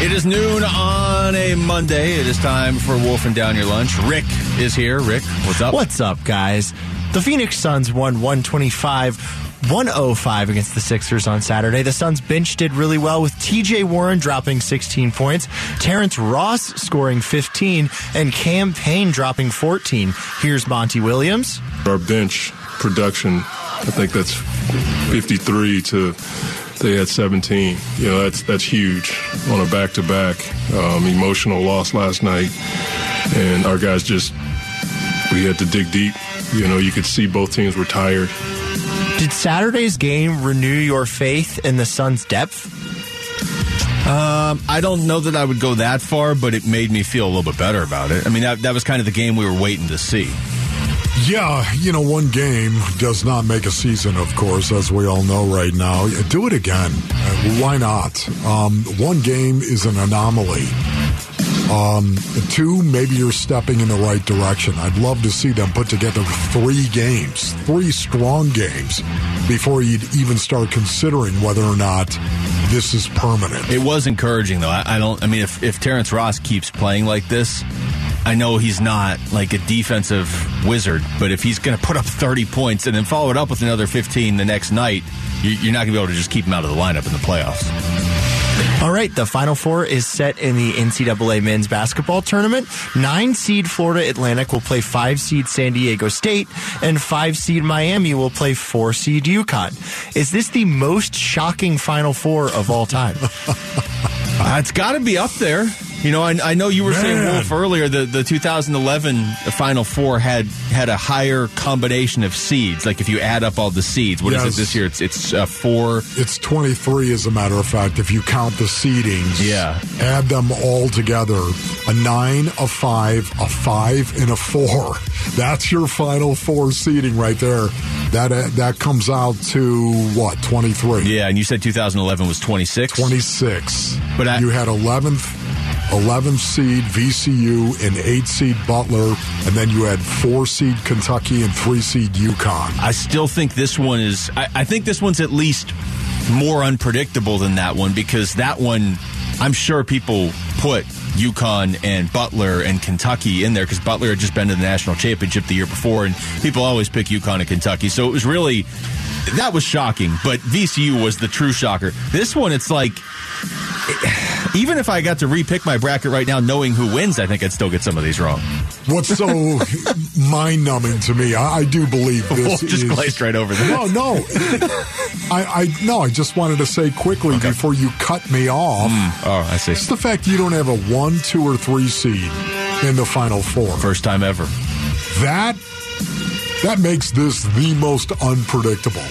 It is noon on a Monday. It is time for Wolfing Down Your Lunch. Rick is here. Rick, what's up? What's up, guys? The Phoenix Suns won 125 105 against the Sixers on Saturday. The Suns bench did really well with TJ Warren dropping 16 points, Terrence Ross scoring 15, and Cam Payne dropping 14. Here's Monty Williams. Our bench production, I think that's 53 to they had 17. You know, that's that's huge on a back-to-back um, emotional loss last night, and our guys just we had to dig deep. You know, you could see both teams were tired. Did Saturday's game renew your faith in the Suns' depth? Um, I don't know that I would go that far, but it made me feel a little bit better about it. I mean, that, that was kind of the game we were waiting to see. Yeah, you know, one game does not make a season, of course, as we all know right now. Do it again. Uh, why not? Um, one game is an anomaly. Um, two, maybe you're stepping in the right direction. I'd love to see them put together three games, three strong games, before you'd even start considering whether or not this is permanent. It was encouraging, though. I, I don't. I mean, if if Terrence Ross keeps playing like this, I know he's not like a defensive wizard, but if he's going to put up 30 points and then follow it up with another 15 the next night, you're not going to be able to just keep him out of the lineup in the playoffs. All right, the Final Four is set in the NCAA men's basketball tournament. Nine seed Florida Atlantic will play five seed San Diego State, and five seed Miami will play four seed UConn. Is this the most shocking Final Four of all time? uh, it's got to be up there. You know, I, I know you were Man. saying Wolf earlier. The the 2011 Final Four had had a higher combination of seeds. Like if you add up all the seeds, what yes. is it this year? It's it's uh, four. It's 23, as a matter of fact. If you count the seedings, yeah, add them all together, a nine, a five, a five, and a four. That's your Final Four seeding right there. That uh, that comes out to what 23. Yeah, and you said 2011 was 26. 26. But I, you had 11th. 11th seed VCU and 8 seed Butler, and then you had 4 seed Kentucky and 3 seed UConn. I still think this one is, I, I think this one's at least more unpredictable than that one because that one, I'm sure people put UConn and Butler and Kentucky in there because Butler had just been to the national championship the year before, and people always pick UConn and Kentucky. So it was really that was shocking, but VCU was the true shocker. This one, it's like even if I got to repick my bracket right now, knowing who wins, I think I'd still get some of these wrong. What's so mind numbing to me? I, I, do believe this Wolf just is, glazed right over that. No, no, I, I no. I just wanted to say quickly okay. before you cut me off. Mm. Oh, I see. It's the fact you don't have a one, two, or three seed in the final four. First time ever. That that makes this the most unpredictable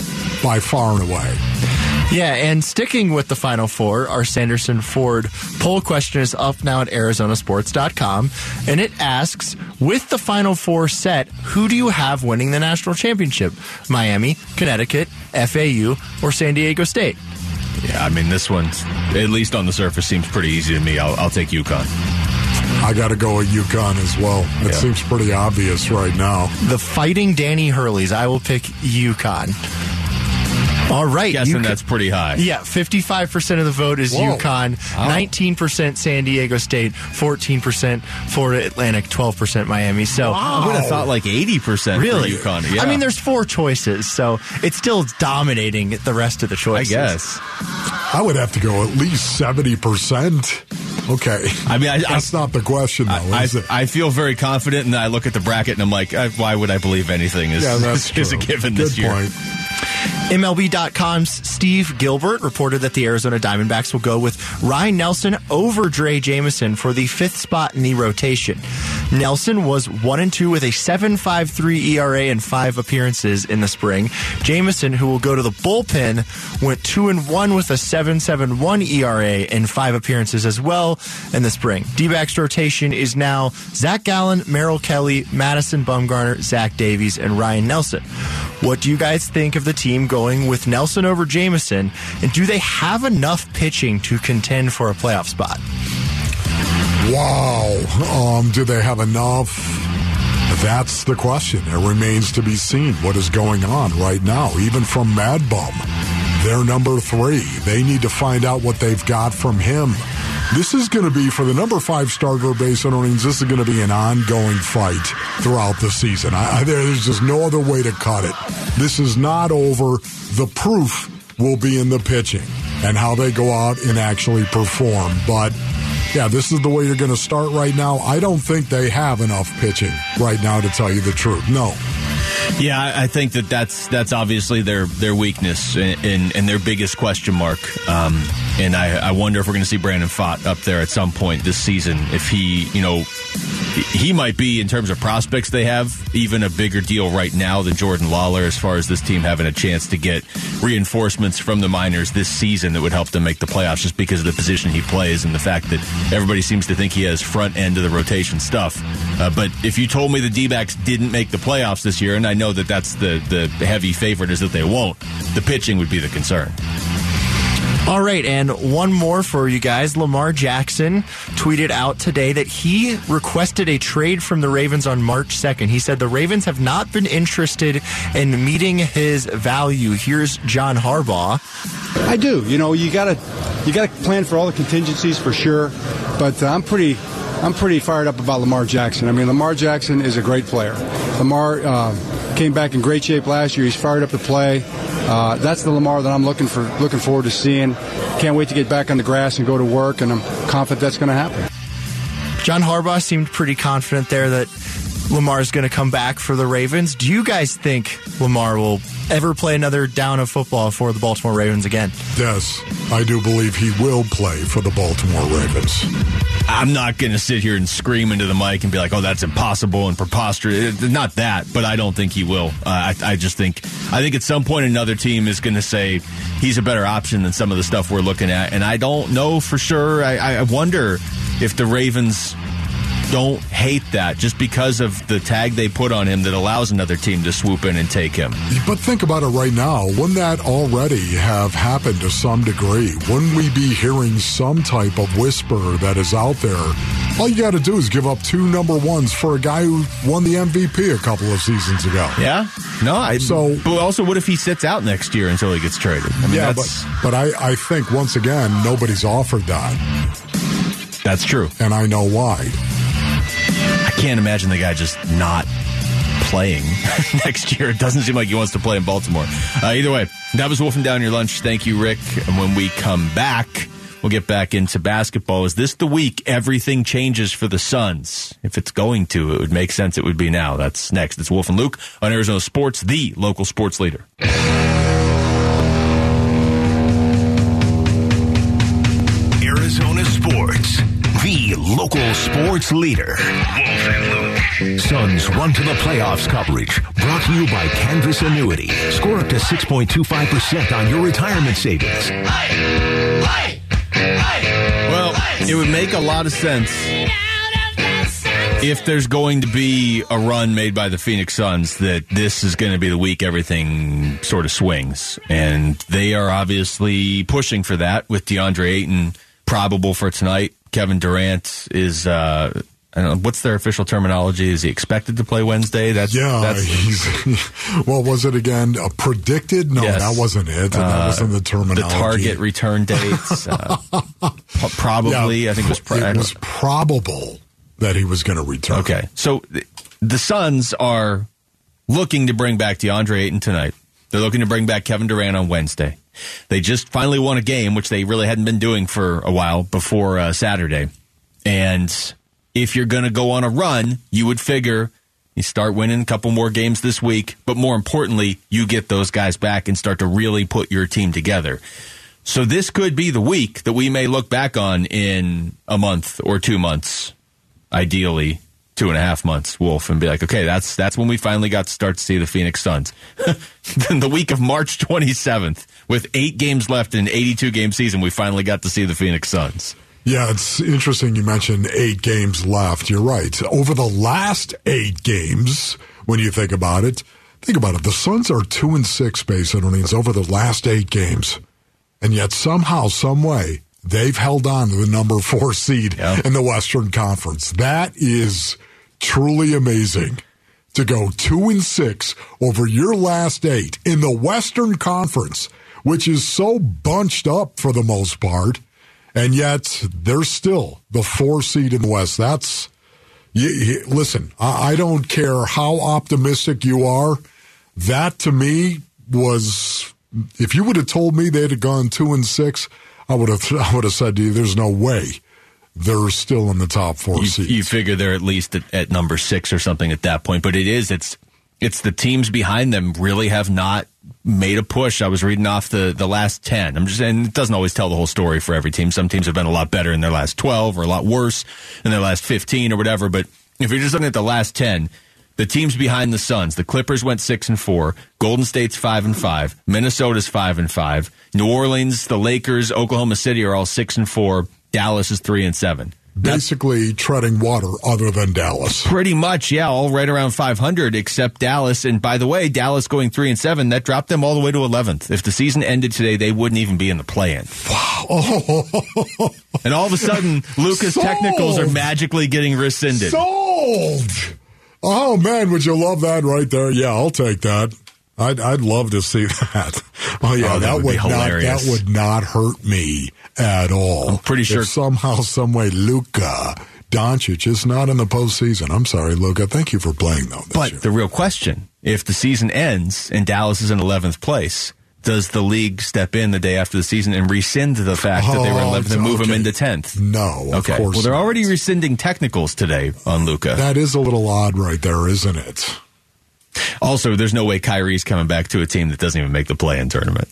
by far and away. Yeah, and sticking with the Final Four, our Sanderson Ford poll question is up now at ArizonaSports.com, and it asks, with the Final Four set, who do you have winning the national championship? Miami, Connecticut, FAU, or San Diego State? Yeah, I mean, this one, at least on the surface, seems pretty easy to me. I'll, I'll take UConn. I got to go with UConn as well. It yeah. seems pretty obvious right now. The fighting Danny Hurleys. I will pick UConn. All right. Guessing that's pretty high. Yeah, 55% of the vote is Whoa. UConn, oh. 19% San Diego State, 14% Florida Atlantic, 12% Miami. So wow. I would have thought like 80% really? UConn. Yeah. I mean, there's four choices, so it's still dominating the rest of the choices. I guess. I would have to go at least 70%. Okay. I mean, I, that's I, not the question, though, is it? I, I, feel very confident, and I look at the bracket and I'm like, uh, why would I believe anything is, yeah, is, is a given Good this year? Point. MLB.com's Steve Gilbert reported that the Arizona Diamondbacks will go with Ryne Nelson over Drey Jameson for the fifth spot in the rotation. Nelson was 1 and 2 with a 7.53 ERA and 5 appearances in the spring. Jameson, who will go to the bullpen, went 2 and 1 with a 7.71 ERA and 5 appearances as well in the spring. D-backs rotation is now Zach Gallen, Merrill Kelly, Madison Bumgarner, Zach Davies, and Ryne Nelson. What do you guys think of the team going with Nelson over Jameson? And do they have enough pitching to contend for a playoff spot? Wow. Um, do they have enough? That's the question. It remains to be seen what is going on right now, even from Mad Bum. They're number three. They need to find out what they've got from him. This is going to be, for the number five starter base on Orleans, this is going to be an ongoing fight throughout the season. I, there's just no other way to cut it. This is not over. The proof will be in the pitching and how they go out and actually perform. But yeah, this is the way you're going to start right now. I don't think they have enough pitching right now to tell you the truth. No. Yeah, I think that that's that's obviously their their weakness and, and, and their biggest question mark. Um, and I, I wonder if we're going to see Brandon Pfaadt up there at some point this season. If he, you know, he might be in terms of prospects they have even a bigger deal right now than Jordan Lawlar as far as this team having a chance to get reinforcements from the minors this season that would help them make the playoffs just because of the position he plays and the fact that everybody seems to think he has front end of the rotation stuff. Uh, but if you told me the D-backs didn't make the playoffs this year, and I know that that's the the heavy favorite is that they won't, the pitching would be the concern. All right, and one more for you guys. Lamar Jackson tweeted out today that he requested a trade from the Ravens on March 2nd. He said the Ravens have not been interested in meeting his value. Here's John Harbaugh. I do. You know, you got to you got to plan for all the contingencies for sure, but I'm pretty I'm pretty fired up about Lamar Jackson. I mean, Lamar Jackson is a great player. Lamar uh, came back in great shape last year. He's fired up to play. Uh, that's the Lamar that I'm looking for, looking forward to seeing. Can't wait to get back on the grass and go to work, and I'm confident that's going to happen. John Harbaugh seemed pretty confident there that Lamar is going to come back for the Ravens. Do you guys think Lamar will ever play another down of football for the Baltimore Ravens again? Yes, I do believe he will play for the Baltimore Ravens. I'm not going to sit here and scream into the mic and be like, "Oh, that's impossible and preposterous." Not that, but I don't think he will. Uh, I, I, just think I think at some point another team is going to say he's a better option than some of the stuff we're looking at, and I don't know for sure. I, I wonder if the Ravens don't hate that just because of the tag they put on him that allows another team to swoop in and take him. But think about it right now. Wouldn't that already have happened to some degree? Wouldn't we be hearing some type of whisper that is out there? All you got to do is give up two number ones for a guy who won the MVP a couple of seasons ago. Yeah. No, I. So, but also, what if he sits out next year until he gets traded? I mean, yeah, but, but I, I think once again nobody's offered that. That's true, and I know why can't imagine the guy just not playing next year. It doesn't seem like he wants to play in Baltimore. Uh, either way, that was Wolfing Down Your Lunch. Thank you, Rick. And when we come back, we'll get back into basketball. Is this the week everything changes for the Suns? If it's going to, it would make sense it would be now. That's next. It's Wolf and Luke on Arizona Sports, the local sports leader. Local sports leader. Suns run to the playoffs coverage. Brought to you by Canvas Annuity. Score up to 6.25% on your retirement savings. Well, it would make a lot of sense if there's going to be a run made by the Phoenix Suns, that this is going to be the week everything sort of swings. And they are obviously pushing for that with DeAndre Ayton probable for tonight. Kevin Durant is. Uh, know, what's their official terminology? Is he expected to play Wednesday? That's yeah. That's, he's, what was it again? Uh, predicted? No, yes. that wasn't it. Uh, that wasn't the terminology. The target return dates. Uh, probably, yeah, I think it was. Pro- it was probable that he was going to return. Okay, so the Suns are looking to bring back DeAndre Ayton tonight. They're looking to bring back Kevin Durant on Wednesday. They just finally won a game, which they really hadn't been doing for a while before uh, Saturday. And if you're going to go on a run, you would figure You start winning a couple more games this week, but more importantly, you get those guys back and start to really put your team together. So this could be the week that we may look back on in a month or two months, ideally two and a half months, Wolf, and be like, okay, that's that's when we finally got to start to see the Phoenix Suns. then the week of March 27th, with eight games left in an 82 game season, we finally got to see the Phoenix Suns. Yeah, it's interesting you mentioned eight games left. You're right. Over the last eight games, when you think about it, think about it. The Suns are two and six, basically, over the last eight games. And yet somehow, some way, they've held on to the number four seed yeah. in the Western Conference. That is truly amazing to go two and six over your last eight in the Western Conference, which is so bunched up for the most part, and yet they're still the four seed in the West. That's you, you, listen. I, I don't care how optimistic you are. That to me was, if you would have told me they'd have gone two and six, I would have I would have said to you, "There's no way." They're still in the top four you, seeds. You figure they're at least at, at, number six or something at that point. But it is it's it's the teams behind them really have not made a push. I was reading off the the last ten. I'm just and it doesn't always tell the whole story for every team. Some teams have been a lot better in their last twelve or a lot worse in their last fifteen or whatever. But if you're just looking at the last ten. The teams behind the Suns, the Clippers went six and four. Golden State's five and five. Minnesota's five and five. New Orleans, the Lakers, Oklahoma City are all six and four. Dallas is three and seven. Basically That's treading water other than Dallas. Pretty much, yeah, all right around 500 except Dallas. And by the way, Dallas going three and seven, that dropped them all the way to 11th. If the season ended today, they wouldn't even be in the play-in. Wow. and all of a sudden, Luka's Sold. technicals are magically getting rescinded. Sold. Oh man, would you love that right there? Yeah, I'll take that. I'd I'd love to see that. Oh yeah, oh, that, that, would, would not that would not hurt me at all. I'm pretty sure if somehow, some way, Luka Doncic is not in the postseason. I'm sorry, Luka. Thank you for playing though. But year. the real question: if the season ends and Dallas is in 11th place, does the league step in the day after the season and rescind the fact that they were 11th and move okay. them into 10th? No, okay. well, they're already rescinding technicals today on Luka. That is a little odd, right there, isn't it? Also, there's no way Kyrie's coming back to a team that doesn't even make the play-in tournament.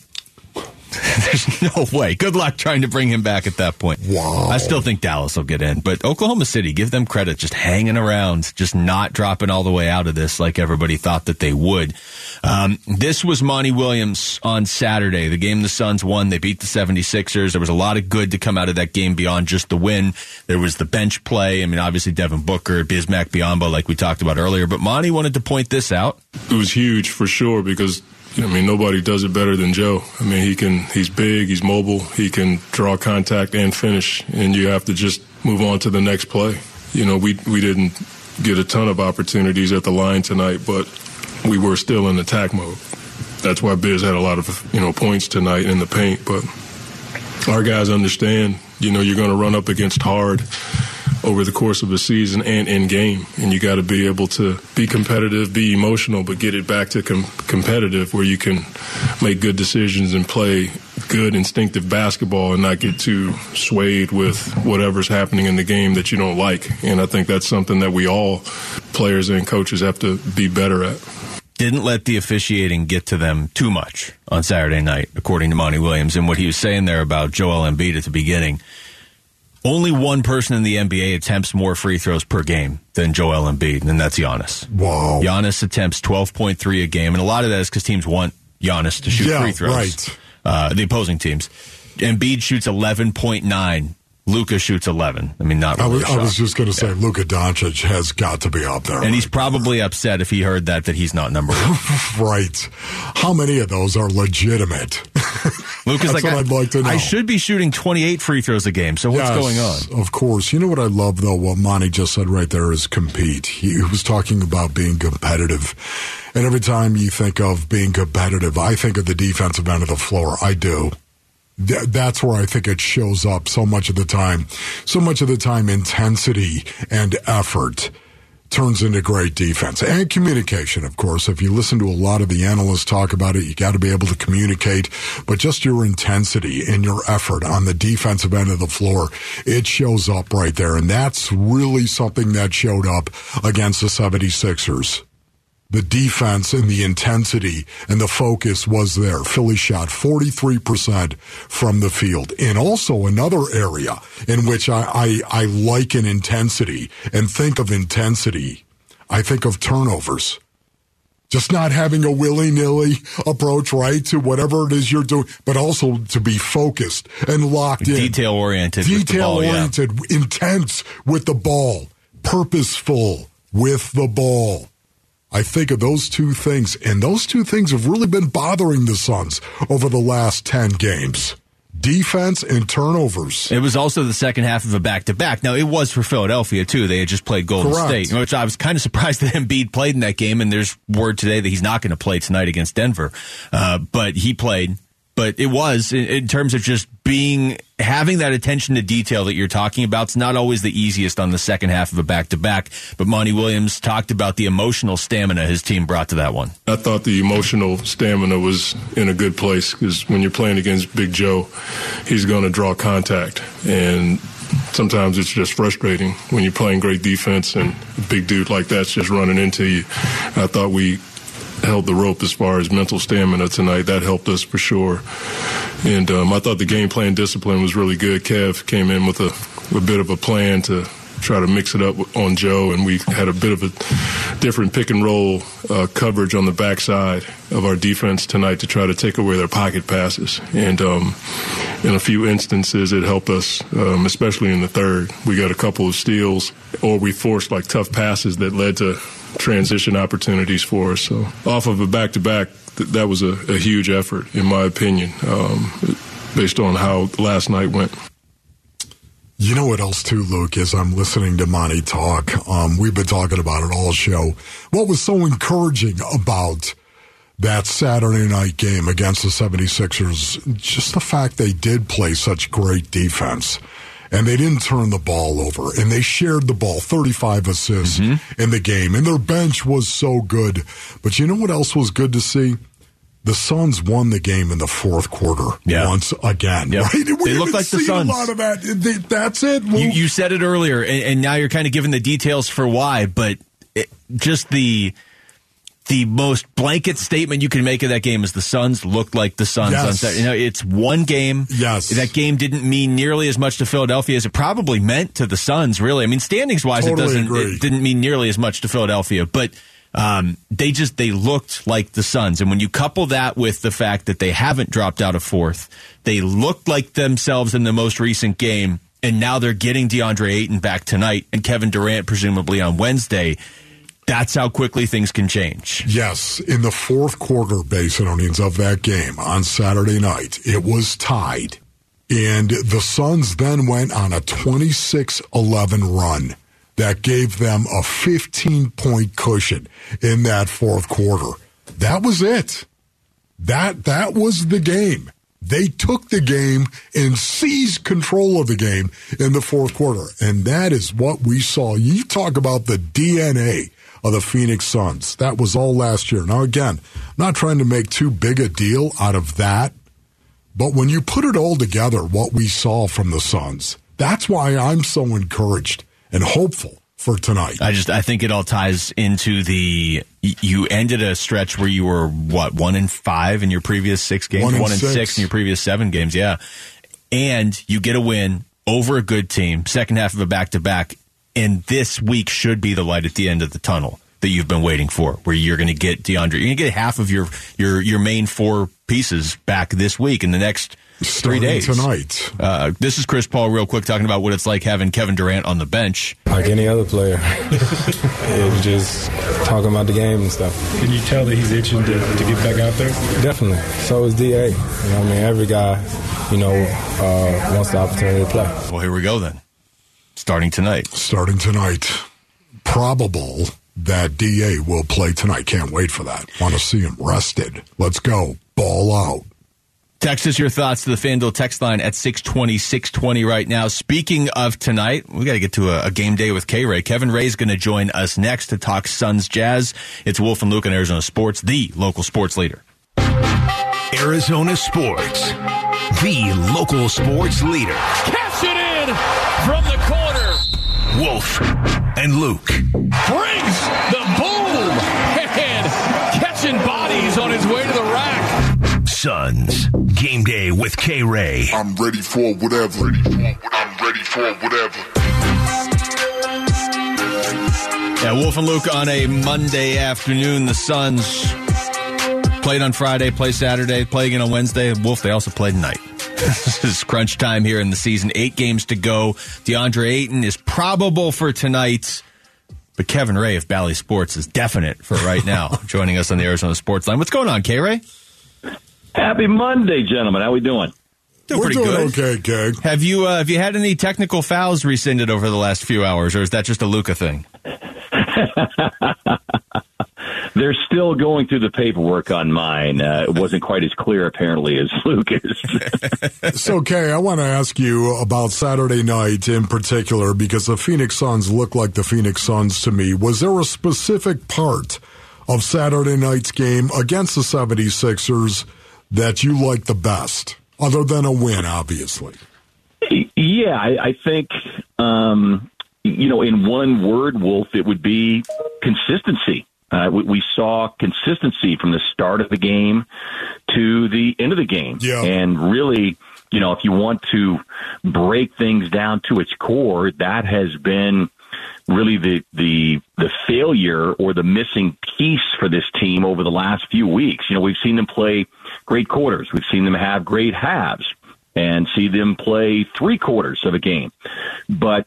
There's no way. Good luck trying to bring him back at that point. Wow. I still think Dallas will get in, but Oklahoma City, give them credit, just hanging around, just not dropping all the way out of this like everybody thought that they would. Um, this was Monty Williams on Saturday, the game the Suns won. They beat the 76ers. There was a lot of good to come out of that game beyond just the win. There was the bench play. I mean, obviously Devin Booker, Bismack Biyombo, like we talked about earlier, but Monty wanted to point this out. It was huge for sure because I mean, nobody does it better than Joe. I mean, he can. He's big. He's mobile. He can draw contact and finish. And you have to just move on to the next play. You know, we we didn't get a ton of opportunities at the line tonight, but we were still in attack mode. That's why Biz had a lot of you know points tonight in the paint. But our guys understand. You know, you're going to run up against hard over the course of a season and in game. And you got to be able to be competitive, be emotional, but get it back to com- competitive where you can make good decisions and play good instinctive basketball and not get too swayed with whatever's happening in the game that you don't like. And I think that's something that we all, players and coaches, have to be better at didn't let the officiating get to them too much on Saturday night, according to Monty Williams. And what he was saying there about Joel Embiid at the beginning only one person in the NBA attempts more free throws per game than Joel Embiid, and that's Giannis. Wow. Giannis attempts 12.3 a game, and a lot of that is because teams want Giannis to shoot yeah, free throws. Right. Uh, the opposing teams. Embiid shoots 11.9 Luka shoots 11. I mean, not really. I was, I was just going to say, yeah. Luka Doncic has got to be up there. And right he's probably upset if he heard that, that he's not number one. right. How many of those are legitimate? Luka's like, I, like I, should be shooting 28 free throws a game. So what's yes, going on? Of course. You know what I love, though? What Monty just said right there is compete. He was talking about being competitive. And every time you think of being competitive, I think of the defensive end of the floor. I do th- that's where I think it shows up so much of the time. So much of the time, intensity and effort. turns into great defense and communication, of course. If you listen to a lot of the analysts talk about it, you got to be able to communicate, but just your intensity and your effort on the defensive end of the floor, it shows up right there. And that's really something that showed up against the 76ers the defense and the intensity and the focus was there. Philly shot 43% from the field. And also another area in which I, I, I like an intensity and think of intensity. I think of turnovers. Just not having a willy nilly approach, right, to whatever it is you're doing, but also to be focused and locked in. Detail oriented. Detail oriented, yeah. intense with the ball, purposeful with the ball. I think of those two things, and those two things have really been bothering the Suns over the last 10 games. Defense and turnovers. It was also the second half of a back to back. Now, it was for Philadelphia, too. They had just played Golden Correct. State, which I was kind of surprised that Embiid played in that game, and there's word today that he's not going to play tonight against Denver. Uh, but he played but it was in, in, terms of just being having that attention to detail that you're talking about. It's not always the easiest on the second half of a back to back. But Monty Williams talked about the emotional stamina his team brought to that one. I thought the emotional stamina was in a good place because when you're playing against Big Joe, he's going to draw contact and. Sometimes it's just frustrating when you're playing great defense and a big dude like that's just running into you. I thought we held the rope as far as mental stamina tonight. That helped us for sure. And um, I thought the game plan discipline was really good. Kev came in with a, a bit of a plan to try to mix it up on Joe, and we had a bit of a different pick and roll uh, coverage on the backside of our defense tonight to try to take away their pocket passes. And um, in a few instances, it helped us, um, especially in the third. We got a couple of steals, or we forced like tough passes that led to transition opportunities for us. So off of a back to back, that was a, a, huge effort, in my opinion, um, based on how last night went. You know what else too, Luke, is I'm listening to Monty talk. Um, we've been talking about it all show. What was so encouraging about that Saturday night game against the 76ers, just the fact they did play such great defense and they didn't turn the ball over and they shared the ball 35 assists mm-hmm. in the game and their bench was so good but you know what else was good to see the Suns won the game in the fourth quarter yeah. once again. Yep. Right? they look like the Suns. A lot of that. That's it. You, you said it earlier, and, and, now you're kind of giving the details for why. But it, just the the most blanket statement you can make of that game is the Suns looked like the Suns yes. on Saturday. You know, it's one game. Yes. That game didn't mean nearly as much to Philadelphia as it probably meant to the Suns, really. I mean, standings wise, totally it doesn't, agree. it didn't mean nearly as much to Philadelphia, but, um, they just, they looked like the Suns. And when you couple that with the fact that they haven't dropped out of fourth, they looked like themselves in the most recent game. And now they're getting DeAndre Ayton back tonight and Kevin Durant presumably on Wednesday that's how quickly things can change. Yes. In the fourth quarter, Basinonians, of that game on Saturday night, it was tied. And the Suns then went on a 26 11 run that gave them a 15 point cushion in that fourth quarter. That was it. That, that was the game. They took the game and seized control of the game in the fourth quarter. And that is what we saw. You talk about the DNA of the Phoenix Suns. That was all last year. Now, again, I'm not trying to make too big a deal out of that, but when you put it all together, what we saw from the Suns, that's why I'm so encouraged and hopeful for tonight. I just I think it all ties into the you ended a stretch where you were what one in five in your previous six games, one, one in six. six in your previous seven games, yeah, and you get a win over a good team, second half of a back to back, and this week should be the light at the end of the tunnel that you've been waiting for, where you're going to get DeAndre. You're going to get half of your your your main four pieces back this week in the next Starting three days tonight. Uh, this is Chris Paul, real quick, talking about what it's like having Kevin Durant on the bench. Like any other player, it's just talking about the game and stuff. Can you tell that he's itching to, to get back out there? Definitely. So is Da. You know, I mean, every guy, you know, uh, wants the opportunity to play. Well, here we go then starting tonight. Starting tonight. Probable that DA will play tonight. Can't wait for that. Want to see him rested. Let's go. Ball out. Text us your thoughts to the FanDuel text line at 620, 620 right now. Speaking of tonight, we got to get to a, a, game day with K Ray. Kevin Ray is going to join us next to talk Suns Jazz. It's Wolf and Luke on Arizona Sports, the local sports leader. Arizona Sports, the local sports leader. Cash it in from the corner. Wolf and Luke. Brings the boom and catching bodies on his way to the rack. Suns. Game day with K Ray. I'm ready for whatever. Ready for, I'm ready for whatever. Yeah, Wolf and Luke on a Monday afternoon. The Suns played on Friday, play Saturday, play again on Wednesday. Wolf, they also played tonight. This is crunch time here in the season. Eight games to go. DeAndre Ayton is probable for tonight. But Kevin Ray of Bally Sports is definite for right now, joining us on the Arizona Sports Line. What's going on, K Ray? Happy Monday, gentlemen. How we doing? Doing We're pretty doing good. okay, Keg. Have you uh, have you had any technical fouls rescinded over the last few hours, or is that just a Luka thing? They're still going through the paperwork on mine. Uh, it wasn't quite as clear, apparently, as Luka's. so, Kay, I want to ask you about Saturday night in particular because the Phoenix Suns look like the Phoenix Suns to me. Was there a specific part of Saturday night's game against the 76ers that you liked the best, other than a win, obviously? Yeah, I, I think, um, you know, in one word, Wolf, it would be consistency. Uh, we, we, saw consistency from the start of the game to the end of the game. Yeah. And really, you know, if you want to break things down to its core, that has been really the the the failure or the missing piece for this team over the last few weeks. You know, we've seen them play great quarters, we've seen them have great halves, and see them play three quarters of a game, but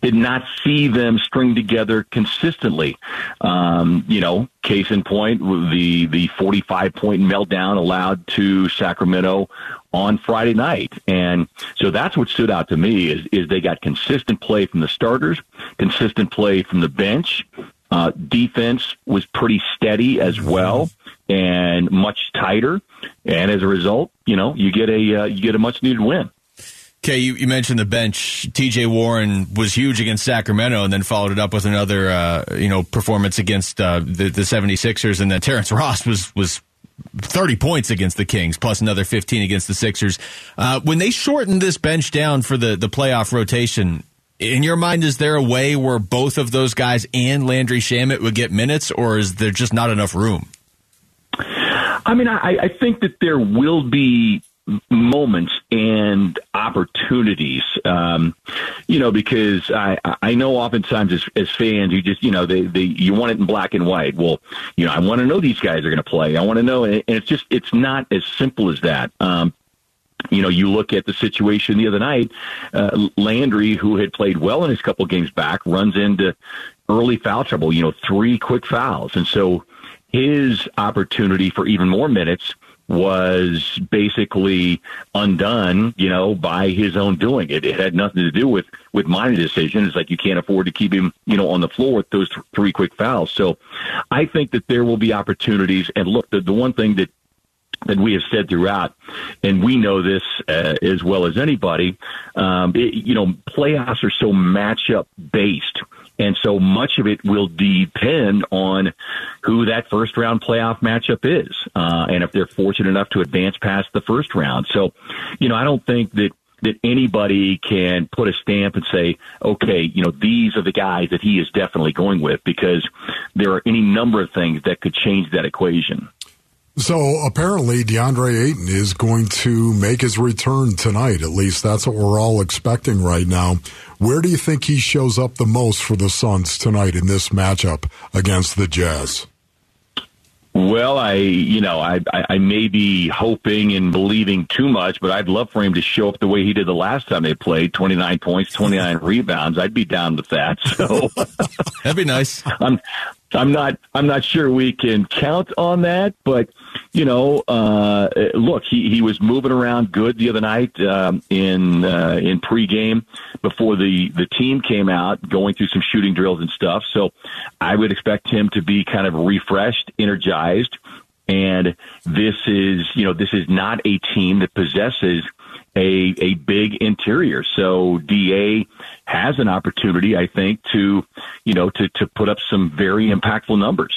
did not see them string together consistently. Um, you know, case in point, the the 45 point meltdown allowed to Sacramento on Friday night, and so that's what stood out to me is is they got consistent play from the starters, consistent play from the bench. Uh, defense was pretty steady as well and much tighter, and as a result, you know, you get a uh, you get a much needed win. Okay, you, you, mentioned the bench. T.J. Warren was huge against Sacramento, and then followed it up with another, uh, you know, performance against uh, the, the 76ers. And then Terrence Ross was was 30 points against the Kings, plus another 15 against the Sixers. Uh, when they shortened this bench down for the the playoff rotation, in your mind, is there a way where both of those guys and Landry Shamet would get minutes, or is there just not enough room? I mean, I, I think that there will be moments and opportunities. Um, you know, because I, I know oftentimes as, as fans, you just, you know, they, they, you want it in black and white. Well, you know, I want to know these guys are going to play. I want to know. And it's just, it's not as simple as that. Um, you know, you look at the situation the other night. Uh, Landry, who had played well in his couple games back, runs into early foul trouble. You know, three quick fouls, and so his opportunity for even more minutes was basically undone, you know, by his own doing. It, it had nothing to do with with my decision. It's like you can't afford to keep him, you know, on the floor with those th- three quick fouls. So, I think that there will be opportunities. And look, the the one thing that that we have said throughout, and we know this uh, as well as anybody. Um, it, you know, playoffs are so matchup based. And so much of it will depend on who that first round playoff matchup is, uh, and if they're fortunate enough to advance past the first round. So, you know, I don't think that that anybody can put a stamp and say, okay, you know, these are the guys that he is definitely going with because there are any number of things that could change that equation. So apparently, DeAndre Ayton is going to make his return tonight. At least that's what we're all expecting right now. Where do you think he shows up the most for the Suns tonight in this matchup against the Jazz? Well, I, you know, I, I, I may be hoping and believing too much, but I'd love for him to show up the way he did the last time they played 29 points, 29 rebounds. I'd be down with that. So that'd be nice. I'm, I'm not, I'm not sure we can count on that, but you know, uh, look, he, he was moving around good the other night um, in uh, in pregame before the the team came out, going through some shooting drills and stuff. So I would expect him to be kind of refreshed, energized, And this is, you know, this is not a team that possesses a, a big interior. So DA has an opportunity, I think, to, you know, to, to put up some very impactful numbers.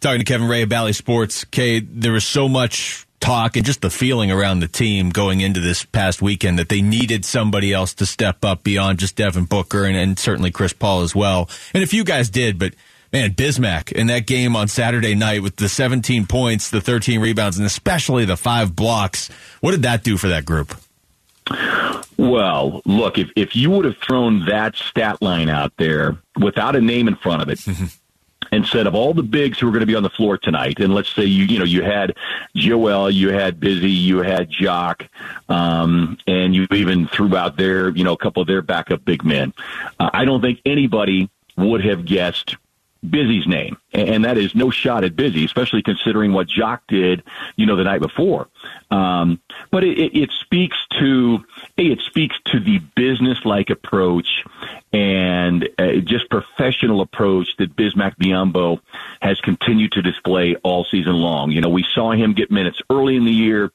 Talking to Kevin Ray of Bally Sports, Kay, there was so much talk and just the feeling around the team going into this past weekend that they needed somebody else to step up beyond just Devin Booker and, and certainly Chris Paul as well. And a few guys did, but man, Bismack in that game on Saturday night with the 17 points, the 13 rebounds, and especially the five blocks. What did that do for that group? Well, look, if, if you would have thrown that stat line out there without a name in front of it, and said of all the bigs who are going to be on the floor tonight, and let's say you you know you had Joel, you had Busy, you had Jock, um, and you even threw out there you know a couple of their backup big men. Uh, I don't think anybody would have guessed Busy's name, and that is no shot at Busy, especially considering what Jock did, you know, the night before. Um, but it, it, speaks to it speaks to the business-like approach and just professional approach that Bismack Biyombo has continued to display all season long. You know, we saw him get minutes early in the year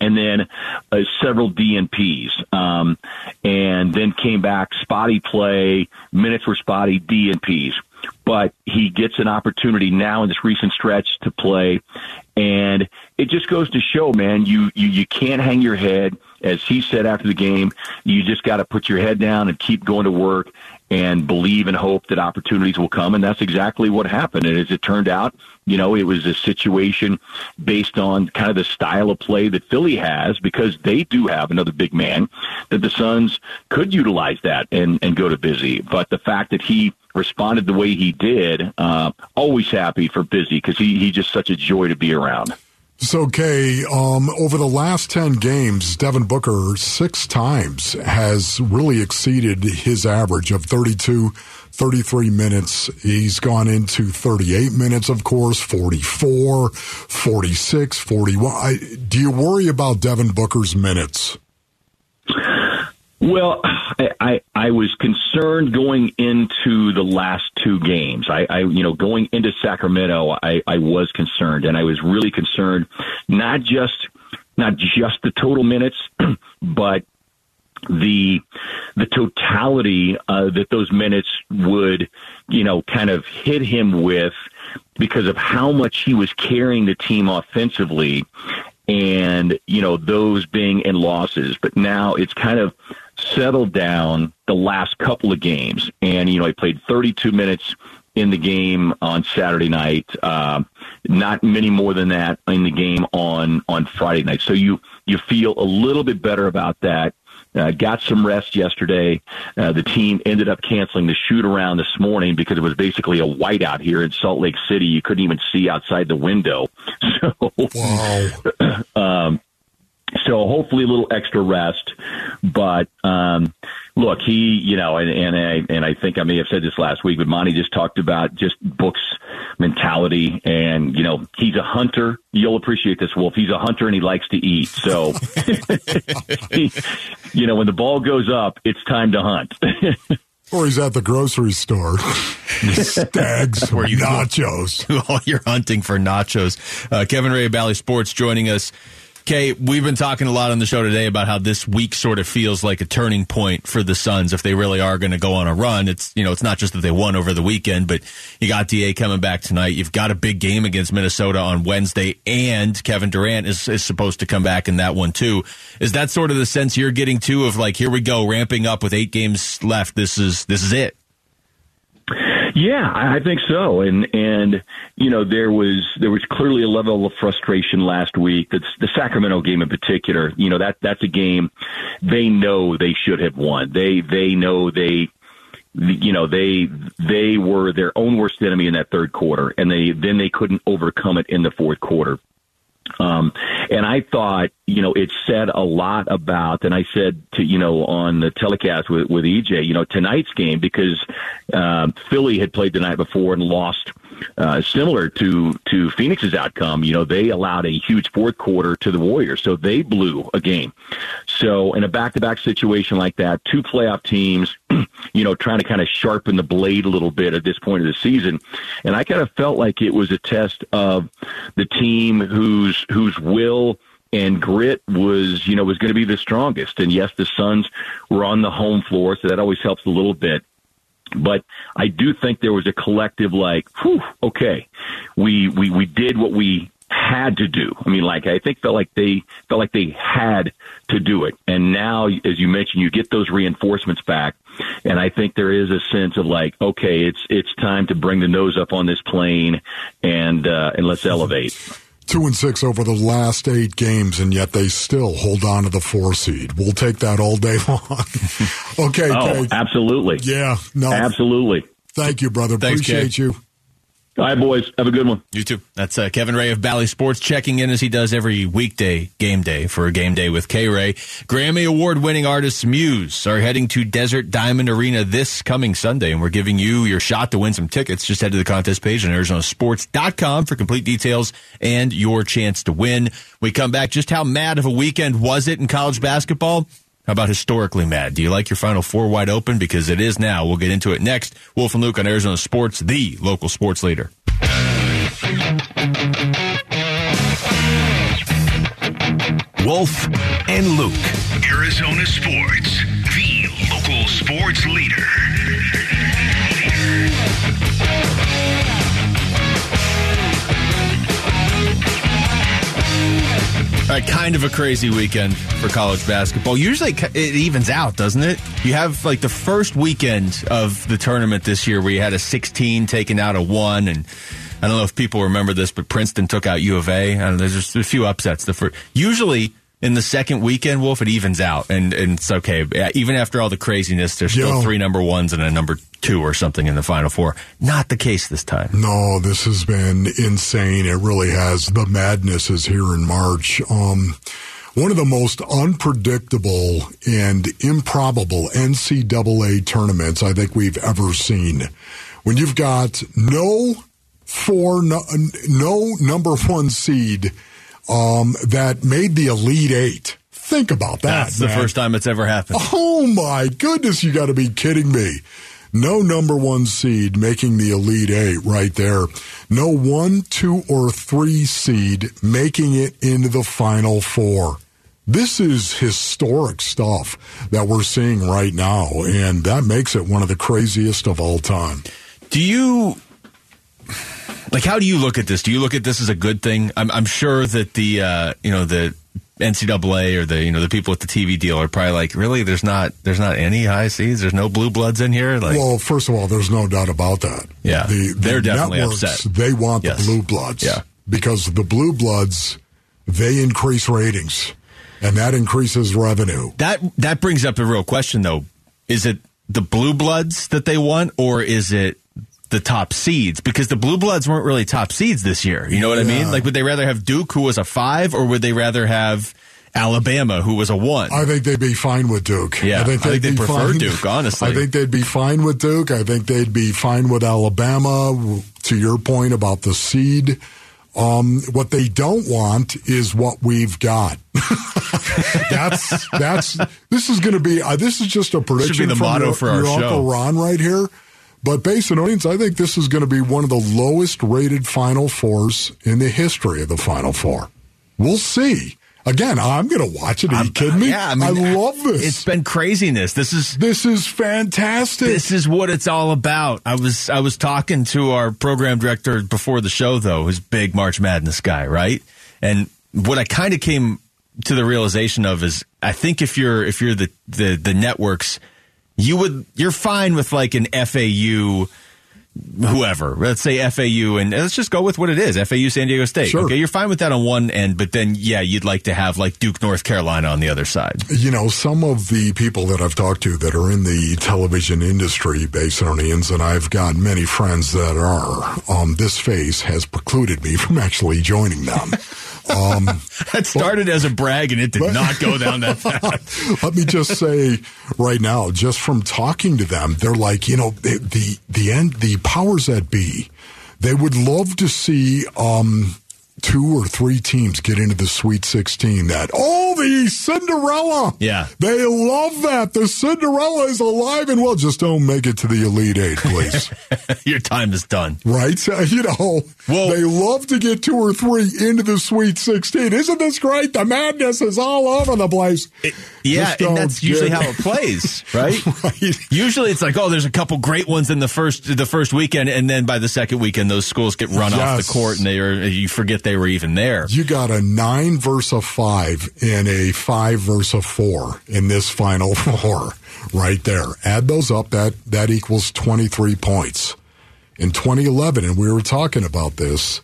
and then uh, several DNPs, um, and then came back spotty play, minutes were spotty, DNPs but he gets an opportunity now in this recent stretch to play. And it just goes to show, man, you, you, you can't hang your head. As he said after the game, you just got to put your head down and keep going to work and believe and hope that opportunities will come. And that's exactly what happened. And as it turned out, you know, it was a situation based on kind of the style of play that Philly has because they do have another big man that the Suns could utilize that and, and go to busy. But the fact that he responded the way he did, uh, always happy for Busy because he, he's just such a joy to be around. So, Kay, um, over the last 10 games, Devin Booker six times has really exceeded his average of 32, 33 minutes. He's gone into 38 minutes, of course, 44, 46, 41. I, do you worry about Devin Booker's minutes? Well, I, I, I was concerned going into the last two games. I, I you know going into Sacramento, I, I was concerned, and I was really concerned not just not just the total minutes, but the the totality uh, that those minutes would you know kind of hit him with because of how much he was carrying the team offensively and you know those being in losses but now it's kind of settled down the last couple of games. And, you know, he played 32 minutes in the game on Saturday night, uh, not many more than that in the game on, on Friday night. So you, you feel a little bit better about that. Uh, got some rest yesterday. Uh, the team ended up canceling the shoot around this morning because it was basically a whiteout here in Salt Lake City. You couldn't even see outside the window. So, wow. um, so hopefully a little extra rest. But um, look, he, you know, and, and I and I think I may have said this last week, but Monty just talked about just books mentality, and you know, he's a hunter. You'll appreciate this, Wolf. He's a hunter and he likes to eat. So, he, you know, when the ball goes up, it's time to hunt. Or he's at the grocery store. Stags or nachos. While you're hunting for nachos. Uh, Kevin Ray of Bally Sports joining us. Okay, we've been talking a lot on the show today about how this week sort of feels like a turning point for the Suns if they really are going to go on a run. It's you know it's not just that they won over the weekend, but you got Da coming back tonight. You've got a big game against Minnesota on Wednesday, and Kevin Durant is, is supposed to come back in that one too. Is that sort of the sense you're getting too of like here we go ramping up with eight games left? This is this is it. Yeah, I think so. And and you know there was there was clearly a level of frustration last week. That's the Sacramento game in particular. You know that that's a game they know they should have won. They they know they you know they they were their own worst enemy in that third quarter and they then they couldn't overcome it in the fourth quarter um, and I thought, you know, it said a lot about, and I said to, you know, on the telecast with, with EJ, you know, tonight's game, because um, Philly had played the night before and lost uh, similar to to Phoenix's outcome. You know, they allowed a huge fourth quarter to the Warriors, so they blew a game. So in a back to back situation like that, two playoff teams, you know, trying to kind of sharpen the blade a little bit at this point of the season, and I kind of felt like it was a test of the team whose whose will and grit was, you know, was going to be the strongest. And yes, the Suns were on the home floor, so that always helps a little bit. But I do think there was a collective like, whew, okay, we, we, we did what we had to do. I mean, like I think felt like they felt like they had to do it. And now, as you mentioned, you get those reinforcements back, and I think there is a sense of like, okay, it's it's time to bring the nose up on this plane, and uh, and let's elevate. Two and six over the last eight games, and yet they still hold on to the four seed. We'll take that all day long. okay. Oh, Kay. absolutely. Yeah. No. Absolutely. Thank you, brother. Thanks, Appreciate Kay. you. All right, boys. Have a good one. You too. That's uh, Kevin Ray of Bally Sports checking in as he does every weekday game day for a game day with K Ray. Grammy Award winning artists Muse are heading to Desert Diamond Arena this coming Sunday, and we're giving you your shot to win some tickets. Just head to the contest page on ArizonaSports.com for complete details and your chance to win. We come back. Just how mad of a weekend was it in college basketball? How about historically mad? Do you like your Final Four wide open? Because it is now. We'll get into it next. Wolf and Luke on Arizona Sports, the local sports leader. Wolf and Luke. Arizona Sports, the local sports leader. Right, kind of a crazy weekend for college basketball. Usually it evens out, doesn't it? You have like the first weekend of the tournament this year where you had a 16 taken out a one, and I don't know if people remember this, but Princeton took out U of A. Know, there's just a few upsets. The first, usually in the second weekend, Wolf, it evens out, and, and it's okay. Even after all the craziness, there's still Yo. three number ones and a number two or something in the final four. Not the case this time. No, this has been insane. It really has. The madness is here in March. Um, one of the most unpredictable and improbable NCAA tournaments I think we've ever seen. When you've got no four, no, no number one seed um, that made the Elite Eight. Think about that. That's the man. first time it's ever happened. Oh my goodness, you got to be kidding me. No number one seed making the Elite Eight right there. No one, two, or three seed making it into the Final Four. This is historic stuff that we're seeing right now, and that makes it one of the craziest of all time. Do you like? How do you look at this? Do you look at this as a good thing? I'm, I'm sure that the uh, you know the NCAA or the you know the people with the TV deal are probably like, really? There's not there's not any high seeds. There's no blue bloods in here. Like, well, first of all, there's no doubt about that. Yeah, the, the they're definitely networks, upset. They want Yes. the blue bloods. Yeah. because the blue bloods they increase ratings, and that increases revenue. that that brings up a real question though. Is it the blue bloods that they want, or is it the top seeds? Because the blue bloods weren't really top seeds this year. You know what I mean? Yeah. Like, would they rather have Duke, who was a five, or would they rather have Alabama, who was a one? I think they'd be fine with Duke. Yeah, I think they'd they'd be prefer fine- Duke, honestly. I think they'd be fine with Duke. I think they'd be fine with Alabama. To your point about the seed, um, what they don't want is what we've got. that's that's this is going to be. Uh, this is just a prediction the from motto your, for our show. Uncle Ron right here. But based on audience, I think this is going to be one of the lowest rated Final Fours in the history of the Final Four. We'll see. Again, I'm going to watch it. Are you uh, kidding me? Yeah, I mean, love this. It's been craziness. This is this is fantastic. This is what it's all about. I was I was talking to our program director before the show, though, who's big March Madness guy, right? And what I kind of came to the realization of is, I think if you're if you're the the, the networks, you would you're fine with like an FAU. Whoever, let's say FAU, and let's just go with what it is FAU San Diego State. Sure. Okay, you're fine with that on one end, but then, yeah, you'd like to have like Duke, North Carolina on the other side. you know, some of the people that I've talked to that are in the television industry, based on Basonians, and I've got many friends that are, um, this phase has precluded me from actually joining them. Um, That started as a brag, and it did not go down that fast. Let me just say right now, just from talking to them, they're like, you know, the the the end, the powers that be, they would love to see um, two or three teams get into the Sweet 16. That, oh, the Cinderella. Yeah. They love that. The Cinderella is alive and well. Just don't make it to the Elite Eight, please. Your time is done. right? You know, Well- they love to get two or three into the Sweet 16. Isn't this great? The madness is all over the place. Yeah, and that's usually get- how it plays, right? Right. Usually it's like, oh, there's a couple great ones in the first the first weekend, and then by the second weekend, those schools get run off the court, and they are you forget they were even there. You got a nine versus a five and a five versus a four in this final four right there. Add those up, that, that equals 23 points. In 2011, and we were talking about this,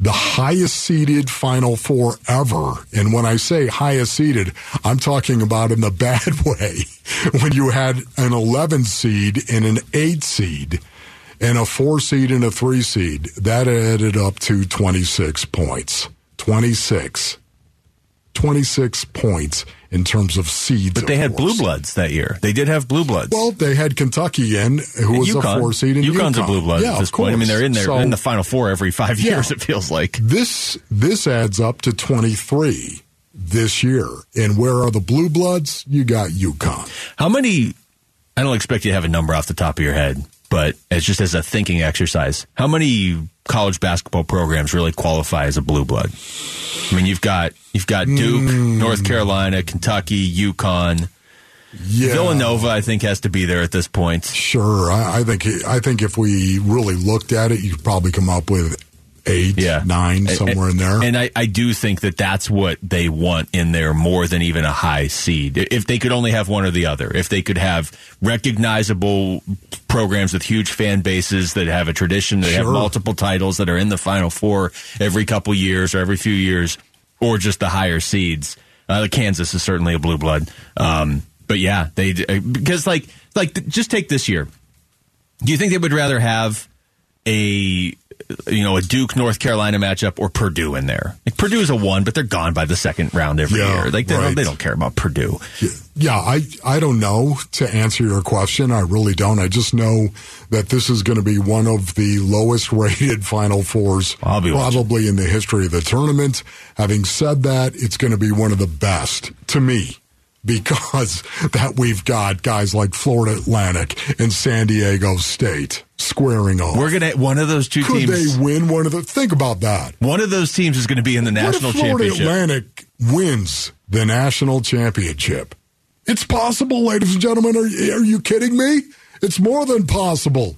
the highest seeded final four ever. And when I say highest seeded, I'm talking about in the bad way. when you had an 11 seed and an 8 seed and a 4 seed and a 3 seed, that added up to 26 points. 26. 26 points in terms of seeds. But they had blue bloods that year. They did have blue bloods. Well, they had Kentucky in, who was UConn. a four seed, and UConn's UConn. a blue blood yeah, at this of point. I mean, they're in there So in the final four every five Yeah. years. It feels like. This this adds up to twenty three this year. And where are the blue bloods? You got UConn. How many? I don't expect you to have a number off the top of your head, but it's just as a thinking exercise. How many college basketball programs really qualify as a blue blood? I mean, you've got you've got Duke, Hmm. North Carolina, Kentucky, UConn, Yeah. Villanova. I think has to be there at this point. Sure, I, I think I think if we really looked at it, you could probably come up with eight, Yeah, nine, And- somewhere in there. And I, I do think that that's what they want in there more than even a high seed. If they could only have one or the other, if they could have recognizable programs with huge fan bases that have a tradition, that have multiple titles, that are in the Final Four every couple years or every few years, or just the higher seeds. Uh, Kansas is certainly a blue blood. Um, but yeah, they uh, because like like just take this year. Do you think they would rather have a you know a Duke North Carolina matchup or Purdue in there? Like Purdue's a one, but they're gone by the second round every Yeah, year. Like they, right. don't, they don't care about Purdue. Yeah, I I don't know to answer your question. I really don't. I just know that this is going to be one of the lowest rated Final Fours be watching. probably in the history of the tournament. Having said that, it's going to be one of the best to me because that we've got guys like Florida Atlantic and San Diego State squaring off. We're gonna one of those two Could teams. they win one of the? Think about that. One of those teams is going to be in the national what if Florida championship. Atlantic wins the national championship? It's possible, ladies and gentlemen. Are, are you kidding me? It's more than possible.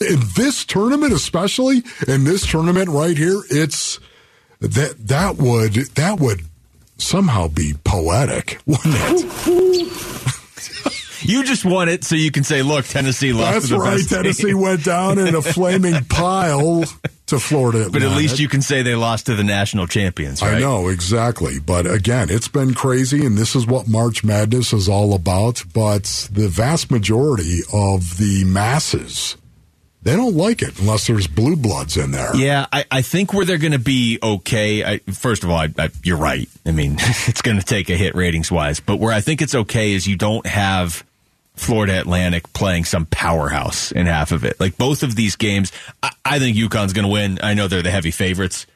In this tournament, especially in this tournament right here, it's that that would that would somehow be poetic, wouldn't it? You just won it, so you can say, "Look, Tennessee lost That's to the right. best team." Tennessee went down in a flaming pile to Florida. But at least you can say they lost to the national champions, right? I know, exactly. But again, it's been crazy, and this is what March Madness is all about. But the vast majority of the masses, they don't like it unless there's blue bloods in there. Yeah, I, I think where they're going to be okay. I, first of all, I, I, you're right. I mean, it's going to take a hit ratings wise, but where I think it's okay is you don't have Florida Atlantic playing some powerhouse in half of it. Like both of these games, I, I think UConn's going to win. I know they're the heavy favorites,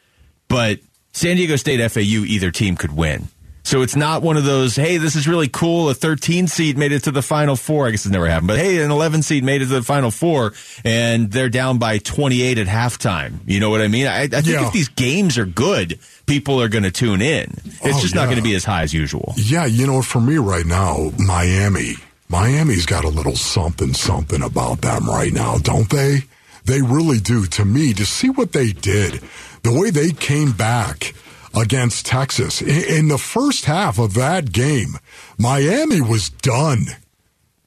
but San Diego State, FAU, either team could win. So it's not one of those, hey, this is really cool. A 13 seed made it to the final four. I guess it's never happened, but hey, an 11 seed made it to the final four and they're down by 28 at halftime. You know what I mean? I, I think Yeah. if these games are good, people are going to tune in. It's Oh, just not going to be as high as usual. Yeah, you know, for me right now, Miami, Miami's got a little something, something about them right now, don't they? They really do. To me, to see what they did, the way they came back against Texas in, the first half of that game, Miami was done.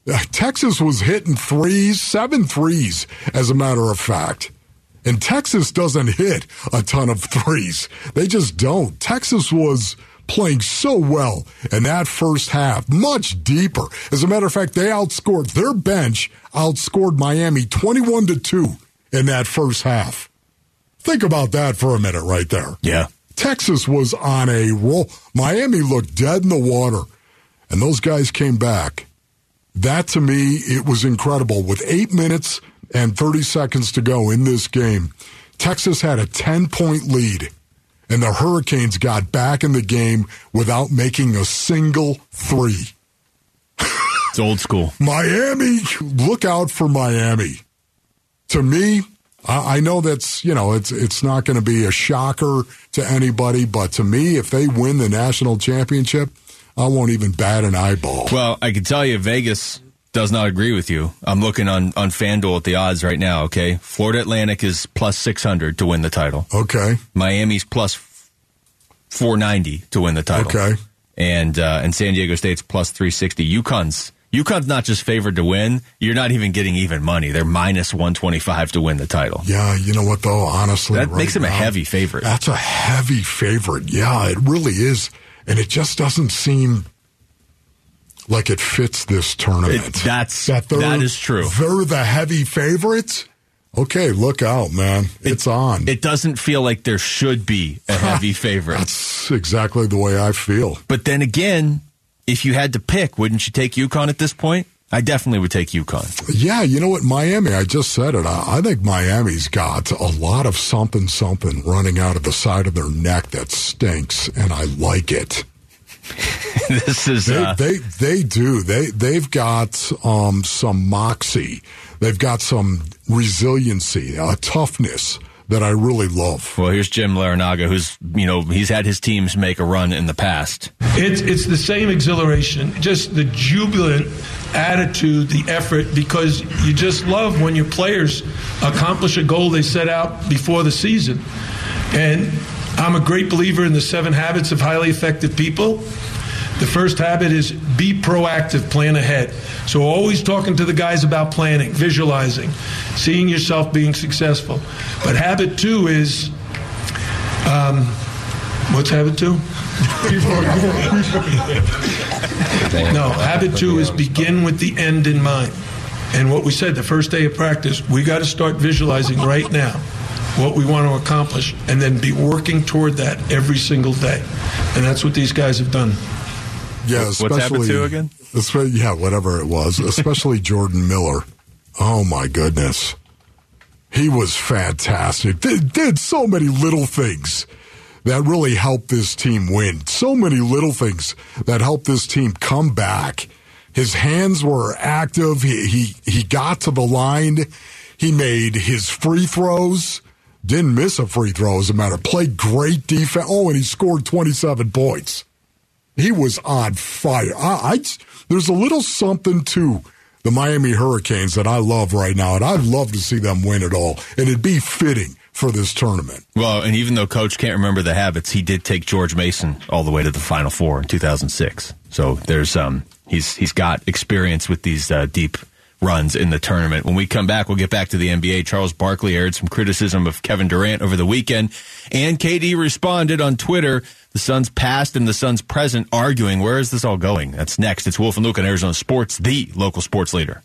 Uh, Texas was hitting threes, seven threes, as a matter of fact. And Texas doesn't hit a ton of threes. They just don't. Texas was playing so well in that first half, much deeper. As a matter of fact, they outscored their bench, outscored Miami 21 to 2 in that first half. Think about that for a minute right there. Yeah. Texas was on a roll. Miami looked dead in the water, and those guys came back. That to me, it was incredible. With eight minutes and 30 seconds to go in this game, Texas had a 10 point lead, and the Hurricanes got back in the game without making a single three. It's old school. Miami, look out for Miami. To me, I know that's you know it's it's not going to be a shocker to anybody, but to me, if they win the national championship, I won't even bat an eyeball. Well, I can tell you, Vegas does not agree with you. I'm looking on on FanDuel at the odds right now. Okay, Florida Atlantic is plus 600 to win the title. Okay, Miami's plus 490 to win the title. Okay. and uh, and San Diego State's plus 360. UConn's UConn's not just favored to win. You're not even getting even money. They're minus 125 to win the title. Yeah, you know what though? Honestly, That right makes them a heavy favorite. That's a heavy favorite. Yeah, it really is, and it just doesn't seem like it fits this tournament. It- that's- they're- that is true. They're the heavy favorites. Okay, look out, man! It's on. It doesn't feel like there should be a heavy favorite. That's exactly the way I feel. But then again, if you had to pick, wouldn't you take UConn at this point? I definitely would take UConn. Yeah, you know what, Miami. I just said it. I, I think Miami's got a lot of something, something running out of the side of their neck that stinks, and I like it. this is they, uh, they they do they they've got um, some moxie they've got some resiliency a toughness that I really love. Well, here's Jim Larrañaga, who's you know he's had his teams make a run in the past. It's it's the same exhilaration, just the jubilant attitude, the effort, because you just love when your players accomplish a goal they set out before the season. And I'm a great believer in the seven habits of highly effective people. The first habit is be proactive, plan ahead. So always talking to the guys about planning, visualizing, seeing yourself being successful. But habit two is um, what's habit two? no, habit two is begin with the end in mind. And what we said the first day of practice, we got to start visualizing right now what we want to accomplish and then be working toward that every single day. And that's what these guys have done. Yeah, especially two again? yeah, whatever it was, especially Jordan Miller. Oh my goodness, he was fantastic. Did, did so many little things that really helped this team win. So many little things that helped this team come back. His hands were active. He he he got to the line. He made his free throws. Didn't miss a free throw, as a matter. Played great defense. Oh, and he scored twenty seven points. He was on fire. I, I there's a little something to the Miami Hurricanes that I love right now, and I'd love to see them win it all. And it'd be fitting for this tournament. Well, and even though Coach can't remember the habits, he did take George Mason all the way to the Final Four in 2006. So there's um he's he's got experience with these uh, deep runs in the tournament. When we come back, we'll get back to the NBA. Charles Barkley aired some criticism of Kevin Durant over the weekend, and KD responded on Twitter. The Suns past and the Suns present arguing. Where is this all going? That's next. It's Wolf and Luke on Arizona Sports, the local sports leader.